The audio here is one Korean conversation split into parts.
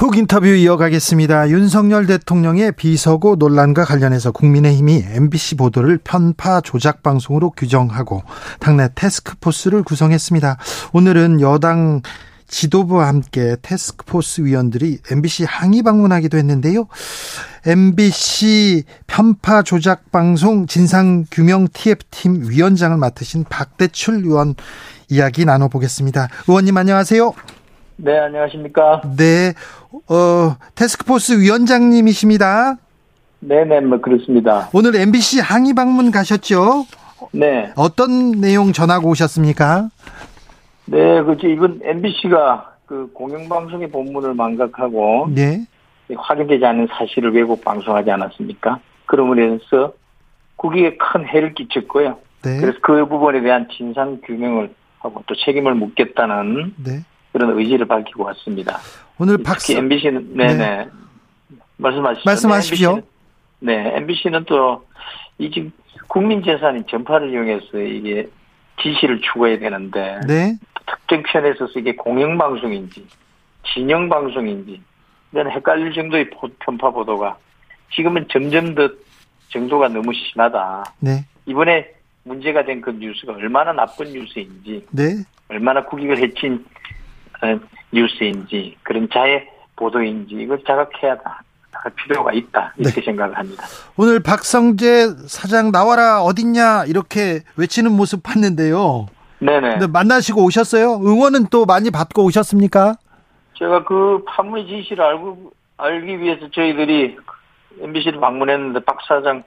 훅 인터뷰 이어가겠습니다. 윤석열 대통령의 비서고 논란과 관련해서 국민의힘이 MBC 보도를 편파 조작 방송으로 규정하고 당내 테스크포스를 구성했습니다. 오늘은 여당 지도부와 함께 테스크포스 위원들이 MBC 항의 방문하기도 했는데요. MBC 편파 조작 방송 진상 규명 TF팀 위원장을 맡으신 박대출 의원 이야기 나눠보겠습니다. 의원님 안녕하세요. 네, 안녕하십니까. 네, 어, 테스크포스 위원장님이십니다. 네네, 뭐, 그렇습니다. 오늘 MBC 항의 방문 가셨죠? 네. 어떤 내용 전하고 오셨습니까? 네, 그렇죠. 이번 MBC가 그 공영방송의 본문을 망각하고. 네. 확인되지 않은 사실을 왜곡 방송하지 않았습니까? 그러므로 인해서 국익에 큰 해를 끼쳤고요. 네. 그래서 그 부분에 대한 진상 규명을 하고 또 책임을 묻겠다는 네. 그런 의지를 밝히고 왔습니다. 오늘 박사 MBC는 네네 네. 말씀하시죠. 말씀하십시오. 네, MBC는, 네, MBC는 또이 지금 국민 재산인 전파를 이용해서 이게 지시를 추구해야 되는데 네. 특정 편에 있어서 이게 공영 방송인지 진영 방송인지 이런 헷갈릴 정도의 편파 보도가 지금은 점점 더 정도가 너무 심하다. 네. 이번에 문제가 된 그 뉴스가 얼마나 나쁜 뉴스인지, 네. 얼마나 국익을 해친 어, 뉴스인지 그런 자해 보도인지 이걸 자각해야 할 필요가 있다 이렇게 네. 생각을 합니다. 오늘 박성재 사장 나와라 어딨냐 이렇게 외치는 모습 봤는데요. 네네. 근데 만나시고 오셨어요? 응원은 또 많이 받고 오셨습니까? 제가 그 판문의 진실을 알고 알기 위해서 저희들이 MBC를 방문했는데 박 사장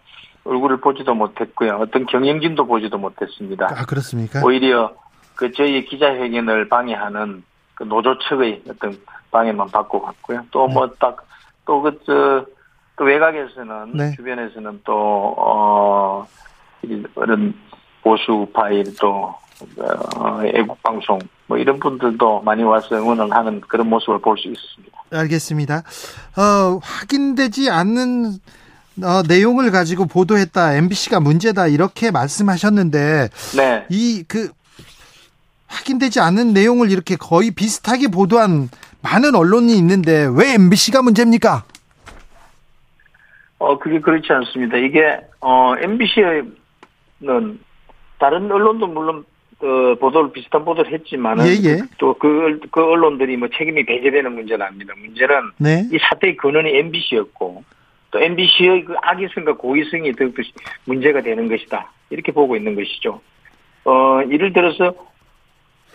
얼굴을 보지도 못했고요. 어떤 경영진도 보지도 못했습니다. 아 그렇습니까? 오히려 그 저희 기자회견을 방해하는 그 노조 측의 어떤 방해만 받고 갔고요. 또 뭐 딱 또 그저 또 외곽에서는 네. 주변에서는 또 어 이런 보수파일 또 어, 애국 방송 뭐 이런 분들도 많이 와서 응원을 하는 그런 모습을 볼 수 있습니다. 알겠습니다. 어, 확인되지 않는 어, 내용을 가지고 보도했다. MBC가 문제다. 이렇게 말씀하셨는데 네. 이그 확인되지 않은 내용을 이렇게 거의 비슷하게 보도한 많은 언론이 있는데 왜 MBC가 문제입니까? 어, 그게 그렇지 않습니다. 이게, 어, MBC는 다른 언론도 물론, 어, 보도를, 비슷한 보도를 했지만은. 예, 예. 또 그, 그 언론들이 뭐 책임이 배제되는 문제는 아닙니다. 문제는 네. 이 사태의 근원이 MBC였고, 또 MBC의 그 악의성과 고의성이 더욱더 문제가 되는 것이다. 이렇게 보고 있는 것이죠. 어, 예를 들어서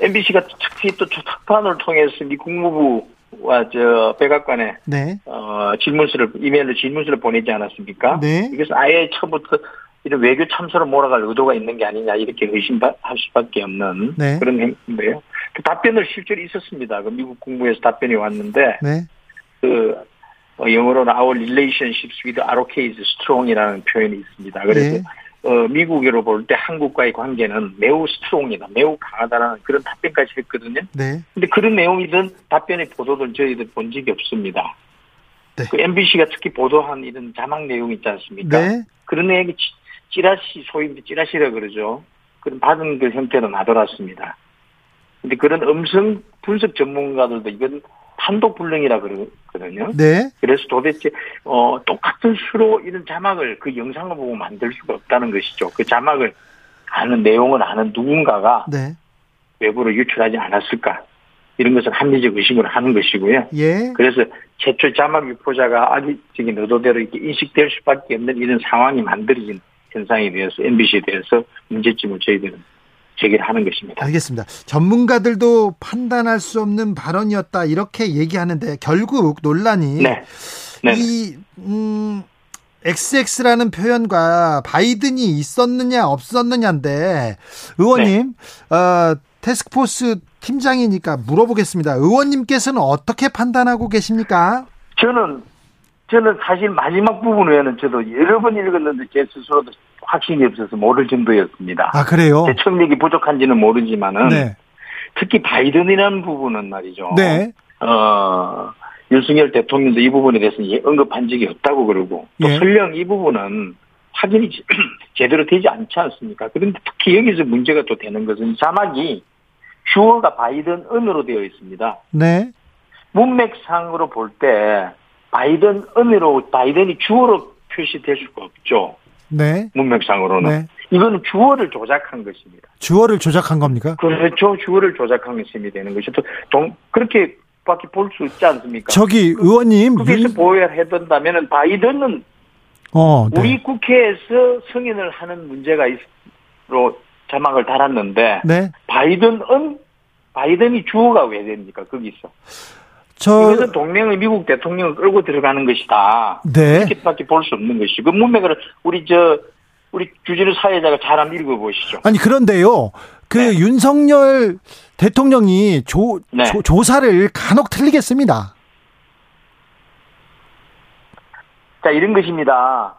MBC가 특히 또 특판을 통해서 미 국무부와 저 백악관에 네. 어, 질문서를, 이메일로 질문서를 보내지 않았습니까? 네. 이것은 아예 처음부터 이런 외교 참사로 몰아갈 의도가 있는 게 아니냐, 이렇게 의심할 수밖에 없는 네. 그런 행인데요. 그 답변을 실제로 있었습니다. 그 미국 국무에서 답변이 왔는데, 네. 그, 어, 영어로는 our relationships with is strong이라는 표현이 있습니다. 그래서, 네. 어, 미국으로 볼 때 한국과의 관계는 매우 스트롱이다, 매우 강하다라는 그런 답변까지 했거든요. 네. 근데 그런 내용이든 답변의 보도를 저희들 본 적이 없습니다. 네. 그 MBC가 특히 보도한 이런 자막 내용 있지 않습니까? 네. 그런 내용이 찌- 찌라시, 소위 찌라시라 그러죠. 그런 받은 그 형태로 나돌았습니다. 근데 그런 음성 분석 전문가들도 이건 판독 불능이라 그러거든요. 네. 그래서 도대체 어 똑같은 수로 이런 자막을 그 영상을 보고 만들 수가 없다는 것이죠. 그 자막을 아는 내용을 아는 누군가가 네. 외부로 유출하지 않았을까? 이런 것은 합리적 의심을 하는 것이고요. 예. 그래서 최초 자막 유포자가 악의적인 의도대로 이렇게 인식될 수밖에 없는 이런 상황이 만들어진 현상에 대해서 MBC에 대해서 문제점을 저희들은 제기를 하는 것입니다. 알겠습니다. 전문가들도 판단할 수 없는 발언이었다 이렇게 얘기하는데 결국 논란이 네. 네. 이 음, XX라는 표현과 바이든이 있었느냐 없었느냐인데 의원님 네. 어, 테스크포스 팀장이니까 물어보겠습니다. 의원님께서는 어떻게 판단하고 계십니까? 저는 저는 사실 마지막 부분 외에는 저도 여러 번 읽었는데 제 스스로도 확신이 없어서 모를 정도였습니다. 아, 그래요? 제 청력이 부족한지는 모르지만은 네. 특히 바이든이라는 부분은 말이죠. 네. 어, 윤석열 대통령도 이 부분에 대해서 는 언급한 적이 없다고 그러고 또 예. 설령 이 부분은 확인이 제- 제대로 되지 않지 않습니까? 그런데 특히 여기서 문제가 또 되는 것은 자막이 주어가 바이든 은으로 되어 있습니다. 네. 문맥상으로 볼 때 바이든 은으로 바이든이 주어로 표시될 수가 없죠. 네. 문맥상으로는. 네. 이거는 주어를 조작한 것입니다. 주어를 조작한 겁니까? 그렇죠. 주어를 조작한 것이 되는 것이 또 동, 그렇게 밖에 볼 수 있지 않습니까? 저기 의원님 거기서 윤- 보호해둔다면은 바이든은 어, 네. 우리 국회에서 승인을 하는 문제가 있로 자막을 달았는데 네. 바이든은 바이든이 주어가 왜 됩니까 거기서 저 이것은 동맹의 미국 대통령을 끌고 들어가는 것이다 네. 이렇게밖에 볼 수 없는 것이 그 문맥을 우리 저 우리 주진우 사회자가 잘 한번 읽어보시죠. 아니 그런데요. 그 네. 윤석열 대통령이 조, 네. 조 조사를 간혹 틀리겠습니다. 자, 이런 것입니다.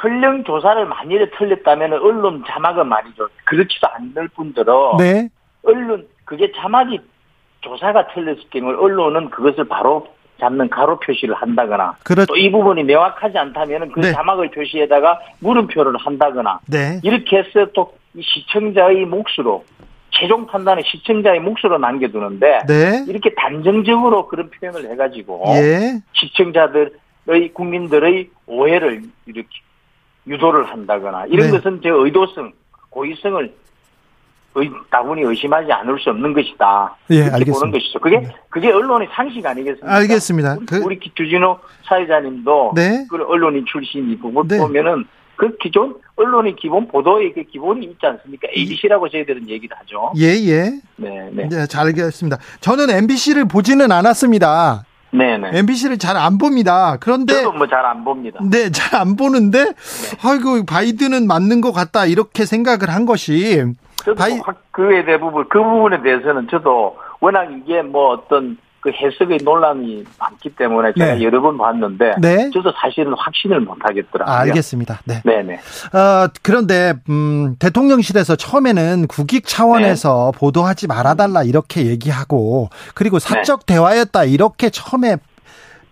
설령 조사를 만일에 틀렸다면 언론 자막은 말이죠. 그렇지도 않을 뿐더러 네. 언론 그게 자막이 조사가 틀렸을 경우 언론은 그것을 바로 잡는 가로 표시를 한다거나 그렇 또이 부분이 명확하지 않다면 그 네. 자막을 표시에다가 물음표를 한다거나 네. 이렇게 해서 또이 시청자의 몫으로 최종 판단은 시청자의 몫으로 남겨두는데 네. 이렇게 단정적으로 그런 표현을 해가지고 예. 시청자들의 국민들의 오해를 이렇게 유도를 한다거나 이런 네. 것은 제 의도성, 고의성을 의, 다분히 의심하지 않을 수 없는 것이다. 예, 알겠습니다. 보는 것이죠. 그게 그게 언론의 상식 아니겠습니까? 알겠습니다. 우리, 그- 우리 주진호 사회자님도 네. 그 언론인 출신이고 네. 보면은 그 기존 언론의 기본 보도의 그 기본이 있지 않습니까? ABC라고 저희들은 얘기를 하죠. 예, 예. 네, 네, 네, 잘 알겠습니다. 저는 MBC를 보지는 않았습니다. 네, 네. MBC를 잘 안 봅니다. 그런데 저도 뭐 잘 안 봅니다. 네, 잘 안 보는데 아이고 바이든은 맞는 것 같다 이렇게 생각을 한 것이 저도 바이- 확 그에 대부분 그 부분에 대해서는 저도 워낙 이게 뭐 어떤 그 해석의 논란이 많기 때문에 제가 네. 여러 번 봤는데 네. 저도 사실은 확신을 못 하겠더라고요. 아, 알겠습니다. 네. 네네. 어, 그런데 음, 대통령실에서 처음에는 국익 차원에서 보도하지 말아달라 이렇게 얘기하고 그리고 사적 대화였다 이렇게 처음에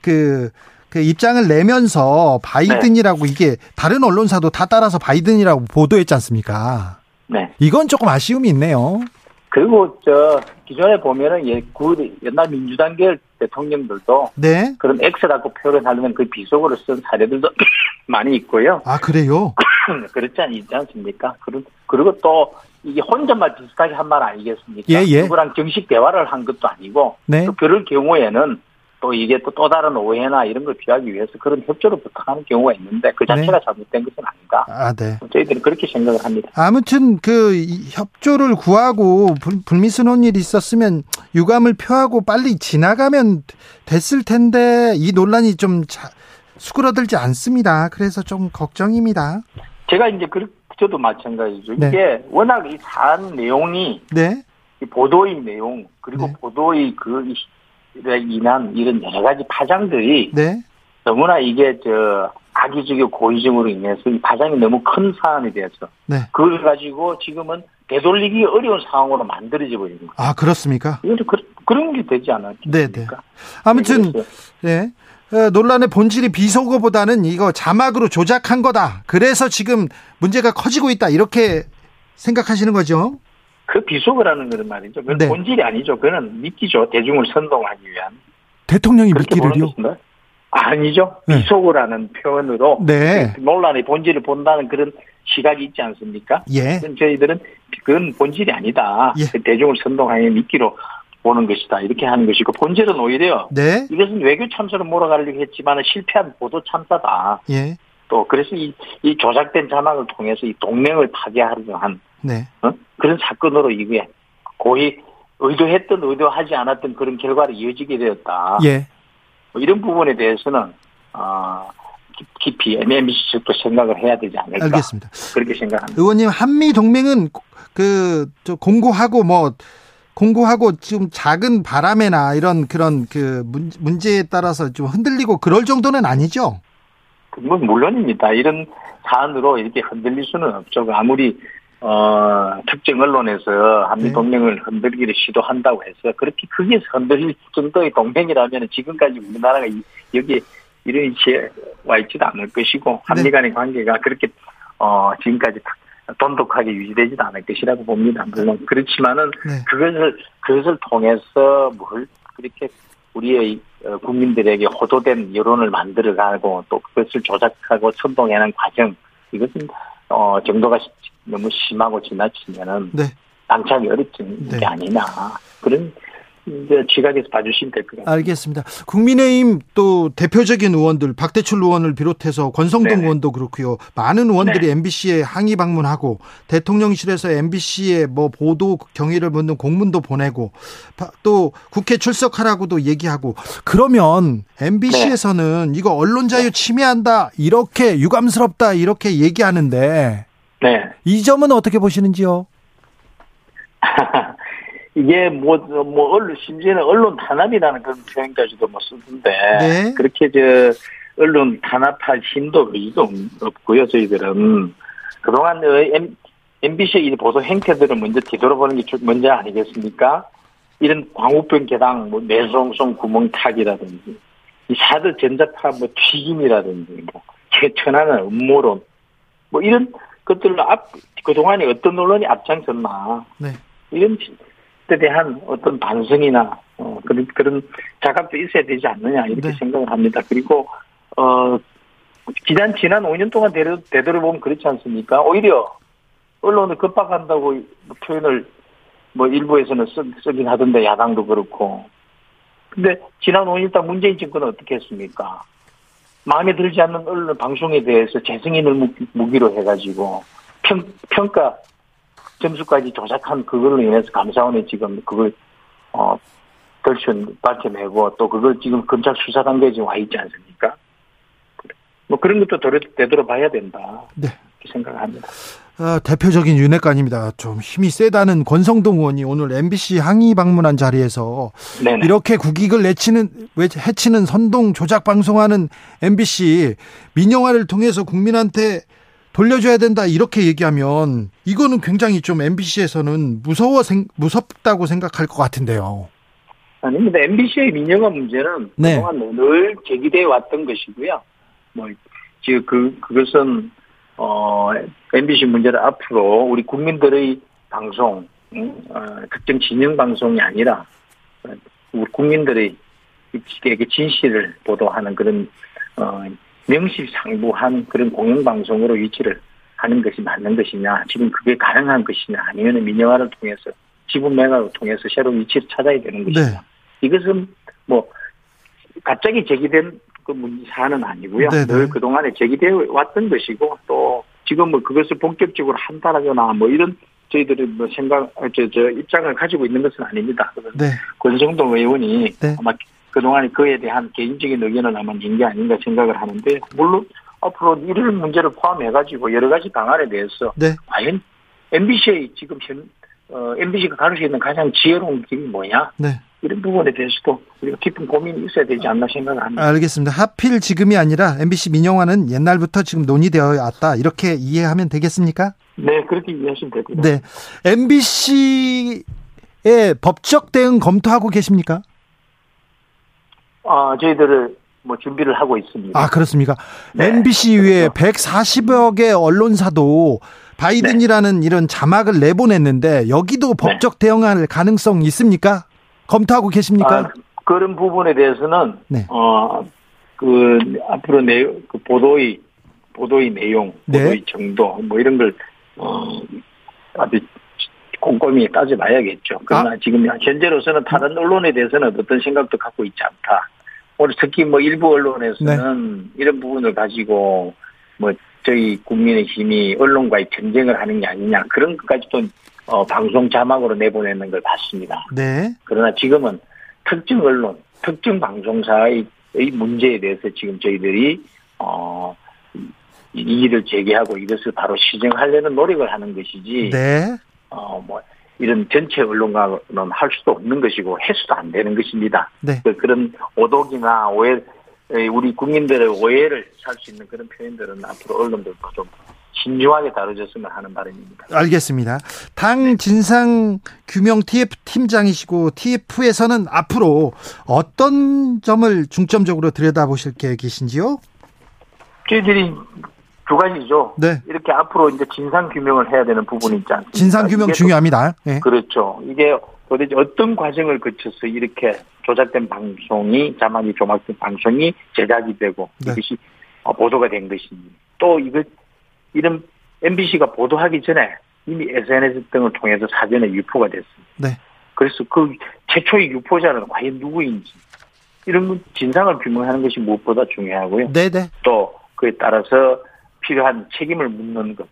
그, 그 입장을 내면서 바이든이라고 이게 다른 언론사도 다 따라서 바이든이라고 보도했지 않습니까? 네. 이건 조금 아쉬움이 있네요. 그리고 저 기존에 보면은 예, 그 옛날 민주당 계열 대통령들도 네. 그런 X라고 표현하려면 그 비속어를 쓴 사례들도 많이 있고요. 아 그래요? 그렇지 않, 있지 않습니까? 그리고, 그리고 또 이게 혼잣말 비슷하게 한 말 아니겠습니까? 예, 예. 누구랑 정식 대화를 한 것도 아니고 네. 또 그럴 경우에는 또 이게 또 또 다른 오해나 이런 걸 피하기 위해서 그런 협조를 부탁하는 경우가 있는데 그 자체가 네. 잘못된 것은 아닌가? 아 네. 저희들은 그렇게 생각을 합니다. 아무튼 그이 협조를 구하고 불, 불미스러운 일이 있었으면 유감을 표하고 빨리 지나가면 됐을 텐데 이 논란이 좀 자, 수그러들지 않습니다. 그래서 좀 걱정입니다. 제가 이제 그 저도 마찬가지죠. 네. 이게 워낙 이 사안 내용이 네, 이 보도의 내용 그리고 네. 보도의 그 인한 이런 여러 가지 파장들이 네, 너무나 이게 저 악의적이고 고의적으로 인해서 이 파장이 너무 큰 사안이 돼서 네. 그걸 가지고 지금은 되돌리기 어려운 상황으로 만들어져 버린 거예요. 아 그렇습니까? 이건 그, 그런 게 되지 네, 않았습니까? 네. 아무튼 네. 어, 논란의 본질이 비속어보다는 이거 자막으로 조작한 거다. 그래서 지금 문제가 커지고 있다. 이렇게 생각하시는 거죠? 그 비속어라는 것은 말이죠. 그건 네. 본질이 아니죠. 그는 믿기죠. 대중을 선동하기 위한. 대통령이? 것인가? 아니죠. 네. 비속어라는 표현으로 네. 논란의 본질을 본다는 그런 시각이 있지 않습니까? 예. 저희들은 그건 본질이 아니다. 예. 그 대중을 선동하여 믿기로 보는 것이다. 이렇게 하는 것이고 본질은 오히려 네. 이것은 외교 참사로 몰아가려고 했지만 실패한 보도 참사다. 예. 또 그래서 이, 이 조작된 자막을 통해서 이 동맹을 파괴하려고 한 네. 어? 그런 사건으로 이게 고의 의도했던 의도하지 않았던 그런 결과로 이어지게 되었다. 예. 뭐 이런 부분에 대해서는 어, 깊- 깊이 MMBC 측도 생각을 해야 되지 않을까 알겠습니다. 그렇게 생각합니다. 의원님 한미 동맹은 그저 공고하고 뭐 공고하고 좀 작은 바람에나 이런 그런 그 문, 문제에 따라서 좀 흔들리고 그럴 정도는 아니죠. 뭐 물론입니다. 이런 사안으로 이렇게 흔들릴 수는 없죠. 아무리 어, 특정 언론에서 한미 네. 동맹을 흔들기를 시도한다고 해서 그렇게 크게 흔들릴 정도의 동맹이라면 지금까지 우리나라가 이- 여기에 이런 위치에 와 있지도 않을 것이고 한미 네. 간의 관계가 그렇게 어, 지금까지 돈독하게 유지되지도 않을 것이라고 봅니다. 물론 그렇지만은 네. 그것을 그것을 통해서 뭘 그렇게 우리의 어, 국민들에게 호도된 여론을 만들어가고 또 그것을 조작하고 선동하는 과정 이것은 어 정도가 시- 너무 심하고 지나치면은 네. 방치하기 어렵진 네. 게 아니나 그런 이제 지각에서 봐주시면 될 것 같아요. 알겠습니다. 국민의힘 또 대표적인 의원들 박대출 의원을 비롯해서 권성동 네네. 의원도 그렇고요. 많은 의원들이 네. MBC에 항의 방문하고 대통령실에서 MBC에 뭐 보도 경위를 묻는 공문도 보내고 바- 또 국회 출석하라고도 얘기하고 그러면 MBC에서는 이거 언론 자유 침해한다 이렇게 유감스럽다 이렇게 얘기하는데 네. 이 점은 어떻게 보시는지요? 이게 뭐, 뭐, 언론, 심지어는 언론 탄압이라는 그런 표현까지도 뭐 쓰던데. 네. 그렇게 저, 언론 탄압할 힘도 의지도 없고요, 저희들은. 그동안 어, MBC의 이 보도 행태들을 먼저 뒤돌아보는 게 주- 먼저 아니겠습니까? 이런 광우병 개당, 뭐, 내성성 구멍 타기라든지, 이 사드 전자파 뭐 튀김이라든지, 뭐, 최천하는 음모론, 뭐 이런 것들로 앞, 그동안에 어떤 언론이 앞장섰나. 네. 이런 데 대한 어떤 반성이나 어, 그런 그런 자각도 있어야 되지 않느냐 이렇게 네. 생각을 합니다. 그리고 어 지난 지난 5년 동안 되돌, 되돌아보면 그렇지 않습니까? 오히려 언론을 급박한다고 표현을 뭐 일부에서는 쓰, 쓰긴 하던데 야당도 그렇고. 근데 지난 5년 동안 문재인 정권은 어떻게 했습니까? 마음에 들지 않는 언론 방송에 대해서 재승인을 무- 무기로 해가지고 평, 평가 점수까지 조작한 그걸로 인해서 감사원이 지금 그걸 어 결론 밝혀내고 또 그걸 지금 검찰 수사 단계에 지금 와 있지 않습니까? 뭐 그런 것도 되돌, 되돌아봐야 된다 네. 생각합니다. 아, 대표적인 윤핵관입니다. 좀 힘이 세다는 권성동 의원이 오늘 MBC 항의 방문한 자리에서 네네. 이렇게 국익을 내치는 왜 해치는 선동 조작 방송하는 MBC 민영화를 통해서 국민한테 돌려줘야 된다 이렇게 얘기하면 이거는 굉장히 좀 MBC에서는 무서워 생, 무섭다고 생각할 것 같은데요. 아닙니다. MBC의 민영화 문제는 네. 그동안 늘 제기돼 왔던 것이고요. 뭐, 지금 그, 그것은, 어, MBC 문제를 앞으로 우리 국민들의 방송, 음, 어, 특정 진영 방송이 아니라, 어, 우리 국민들의 이게 진실을 보도하는 그런, 어, 명실상부한 그런 공영방송으로 위치를 하는 것이 맞는 것이냐, 지금 그게 가능한 것이냐, 아니면 민영화를 통해서 지분 매각을 통해서 새로운 위치를 찾아야 되는 것이냐. 네. 이것은 뭐 갑자기 제기된 그 문제 사안은 아니고요. 네네. 늘 그동안에 제기되어 왔던 것이고 또 지금 뭐 그것을 본격적으로 한다라거나 뭐 이런 저희들이 뭐 생각 저, 저 입장을 가지고 있는 것은 아닙니다. 네. 권성동 의원이 네. 아마 그동안에 그에 대한 개인적인 의견을 아마 낸 게 아닌가 생각을 하는데 물론 앞으로 이런 문제를 포함해가지고 여러 가지 방안에 대해서 네. 과연 MBC의 지금 현 어, MBC가 가를 수 있는 가장 지혜로운 길이 뭐냐 네. 이런 부분에 대해서도 우리가 깊은 고민이 있어야 되지 않나 생각을 합니다. 알겠습니다. 하필 지금이 아니라 MBC 민영화는 옛날부터 지금 논의되어 왔다. 이렇게 이해하면 되겠습니까? 네, 그렇게 이해하시면 같습니다. 네. MBC의 법적 대응 검토하고 계십니까? 아, 저희들을 뭐 준비를 하고 있습니다. 아, 그렇습니까? 네. MBC 외에 140여 개 언론사도 바이든이라는 이런 자막을 내보냈는데 여기도 법적 대응할 가능성 있습니까? 검토하고 계십니까? 아, 그런 부분에 대해서는 네. 어, 그 앞으로 내, 그 보도의 보도의 내용, 네. 보도의 정도 뭐 이런 걸 어, 아주 꼼꼼히 따져봐야겠죠. 그러나 아. 지금 현재로서는 다른 언론에 대해서는 어떤 생각도 갖고 있지 않다. 오늘 특히 뭐 일부 언론에서는 네. 이런 부분을 가지고 뭐 저희 국민의 힘이 언론과의 전쟁을 하는 게 아니냐 그런 것까지도 어, 방송 자막으로 내보내는 걸 봤습니다. 네. 그러나 지금은 특정 언론, 특정 방송사의 의 문제에 대해서 지금 저희들이 어 이의를 제기하고 이것을 바로 시정하려는 노력을 하는 것이지 네. 어 뭐 이런 전체 언론과는 할 수도 없는 것이고 해수도 안 되는 것입니다. 네. 그- 그런 오독이나 오해 에, 우리 국민들의 오해를 살 수 있는 그런 표현들은 앞으로 언론들도 좀 신중하게 다뤄졌으면 하는 바람입니다. 알겠습니다. 당 진상 규명 TF 팀장이시고 TF에서는 앞으로 어떤 점을 중점적으로 들여다보실 계획이신지요? 저희들이 두 가지죠. 네. 이렇게 앞으로 이제 진상 규명을 해야 되는 부분이 있지 않습니까? 진상 규명 중요합니다. 네. 그렇죠. 이게 도대체 어떤 과정을 거쳐서 이렇게 조작된 방송이 자막이 조작된 방송이 제작이 되고 네. 이것이 어, 보도가 된 것인지 또 이거 이런 MBC가 보도하기 전에 이미 SNS 등을 통해서 사전에 유포가 됐습니다. 네. 그래서 그 최초의 유포자는 과연 누구인지 이런 건 진상을 규명하는 것이 무엇보다 중요하고요. 네, 네. 또 그에 따라서 필요한 책임을 묻는 것,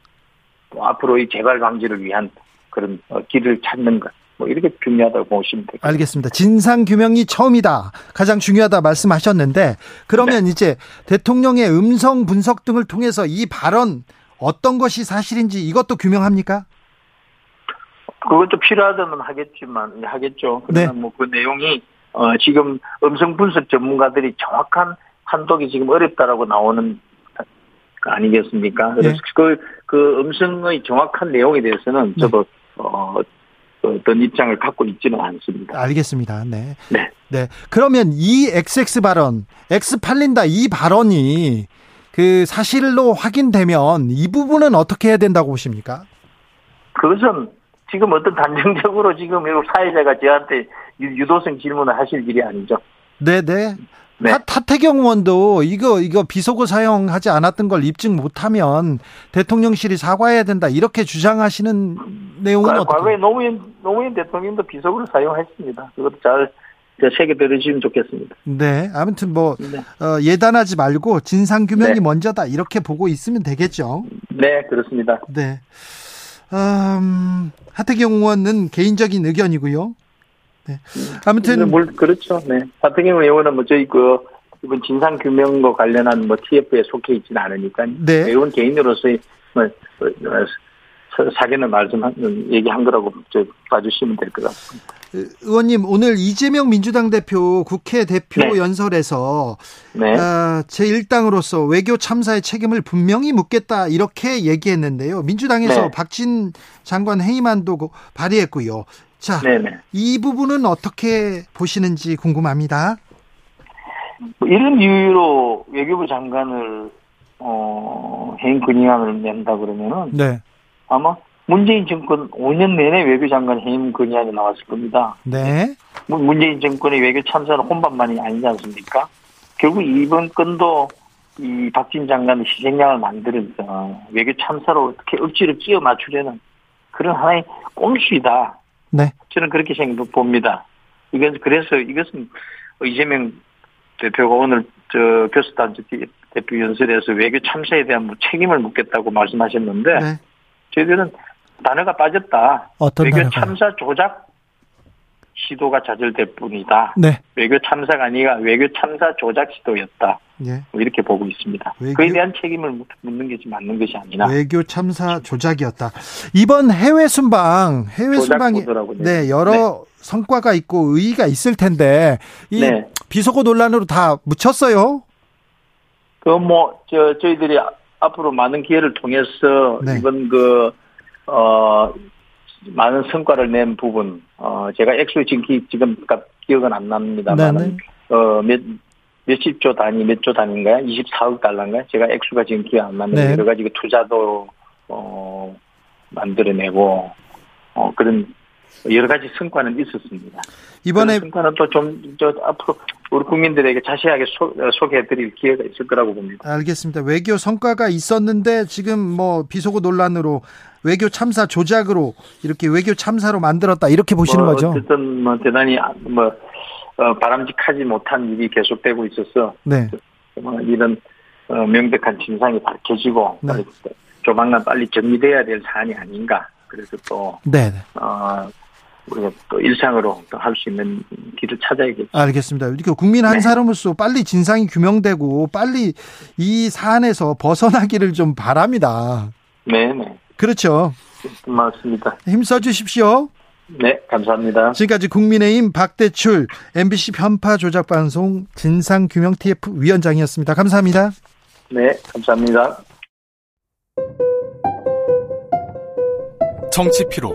또 앞으로의 재발 방지를 위한 그런 어, 길을 찾는 것, 뭐 이렇게 중요하다고 보시면 되겠습니다. 알겠습니다. 진상 규명이 처음이다. 가장 중요하다 말씀하셨는데 그러면 네. 이제 대통령의 음성 분석 등을 통해서 이 발언 어떤 것이 사실인지 이것도 규명합니까? 그것도 필요하다면 하겠지만 하겠죠. 그러나 네. 뭐그 내용이 어, 지금 음성 분석 전문가들이 정확한 판독이 지금 어렵다라고 나오는 거 아니겠습니까? 그래서 네. 그, 그 음성의 정확한 내용에 대해서는 저도 어, 어떤 입장을 갖고 있지는 않습니다. 알겠습니다. 네. 네. 네. 그러면 이 XX 발언, X 팔린다 이 발언이 그 사실로 확인되면 이 부분은 어떻게 해야 된다고 보십니까? 그것은 지금 어떤 단정적으로 지금 이 사회자가 저한테 유- 유도성 질문을 하실 일이 아니죠. 네, 네. 네. 타, 타태경 의원도 이거 이거 비속어 사용하지 않았던 걸 입증 못하면 대통령실이 사과해야 된다 이렇게 주장하시는 내용은 과- 어떻게? 과거에 노무현 노무현 대통령도 비속어를 사용했습니다. 그것도 잘 새겨 들으시면 좋겠습니다. 네, 아무튼 뭐 네, 어, 예단하지 말고 진상 규명이 네. 먼저다 이렇게 보고 있으면 되겠죠. 네 그렇습니다. 네. 음, 하태경 의원은 개인적인 의견이고요. 네. 아무튼 뭐 그렇죠. 네. 하태경 의원은 뭐 저희 그 이번 진상 규명과 관련한 뭐 TF에 속해 있지는 않으니까 네. 의원 개인으로서의 뭐 어, 어, 사- 사견을 말씀한 얘기한 거라고 저 봐주시면 될 것 같습니다. 의원님 오늘 이재명 민주당 대표 국회 대표 네. 연설에서 네. 아, 제1당으로서 외교 참사의 책임을 분명히 묻겠다 이렇게 얘기했는데요. 민주당에서 네. 박진 장관 해임안도 고- 발의했고요. 자, 네네. 이 부분은 어떻게 보시는지 궁금합니다. 뭐 이런 이유로 외교부 장관을 어 해임 건의안을 낸다 그러면은 네, 아마 문재인 정권 5년 내내 외교장관 해임 건의안이 나왔을 겁니다. 네, 문- 문재인 정권의 외교 참사는 혼밥만이 아니지 않습니까? 결국 이번 건도 이 박진 장관의 희생양을 만들어서 외교 참사로 어떻게 억지로 끼워 맞추려는 그런 하나의 꼼수이다. 네, 저는 그렇게 생각 봅니다. 이건 그래서 이것은 이재명 대표가 오늘 저 교수단체 대표 연설에서 외교 참사에 대한 뭐 책임을 묻겠다고 말씀하셨는데 네. 저희들은 단어가 빠졌다. 외교 단어가요? 참사 조작 시도가 좌절될 뿐이다. 네, 외교 참사가 아니라 외교 참사 조작 시도였다. 예. 뭐 이렇게 보고 있습니다. 외교- 그에 대한 책임을 묻- 묻는 것이 맞는 것이 아니라 외교 참사 조작이었다. 이번 해외 순방, 해외 순방이 보도라고 네 여러 성과가 있고 의의가 있을 텐데 이 네. 비속어 논란으로 다 묻혔어요. 그뭐저 저희들이 아- 앞으로 많은 기회를 통해서 네. 이번 그 어 많은 성과를 낸 부분 어 제가 액수 지금 기- 지금 가- 기억은 안 납니다만 네, 네. 어몇 몇십 조 단위 몇 조 단위인가요? 24억 달러인가요? 제가 액수가 지금 기억 안 나는데 네. 여러 가지 그 투자도 어 만들어내고 어 그런 여러 가지 성과는 있었습니다. 이번에 성과는 또 좀 저 앞으로 우리 국민들에게 자세하게 소, 소개해드릴 기회가 있을 거라고 봅니다. 알겠습니다. 외교 성과가 있었는데 지금 뭐 비속어 논란으로 외교 참사 조작으로 이렇게 외교 참사로 만들었다 이렇게 보시는 뭐 거죠? 어쨌든 뭐 대단히 아- 뭐 어, 바람직하지 못한 일이 계속되고 있어서 네. 뭐 이런 어, 명백한 진상이 밝혀지고 네. 조만간 빨리 정리돼야 될 사안이 아닌가. 그래서 또 네. 네. 어, 우리가 또 일상으로 또 할 수 있는 길을 찾아야겠죠. 알겠습니다. 이렇게 국민 한 네. 사람으로서 빨리 진상이 규명되고 빨리 이 사안에서 벗어나기를 좀 바랍니다. 네 네 그렇죠. 맞습니다. 힘써 주십시오. 네, 감사합니다. 지금까지 국민의힘 박대출 MBC 편파 조작 방송 진상 규명 TF 위원장이었습니다. 감사합니다. 네, 감사합니다. 정치 피로,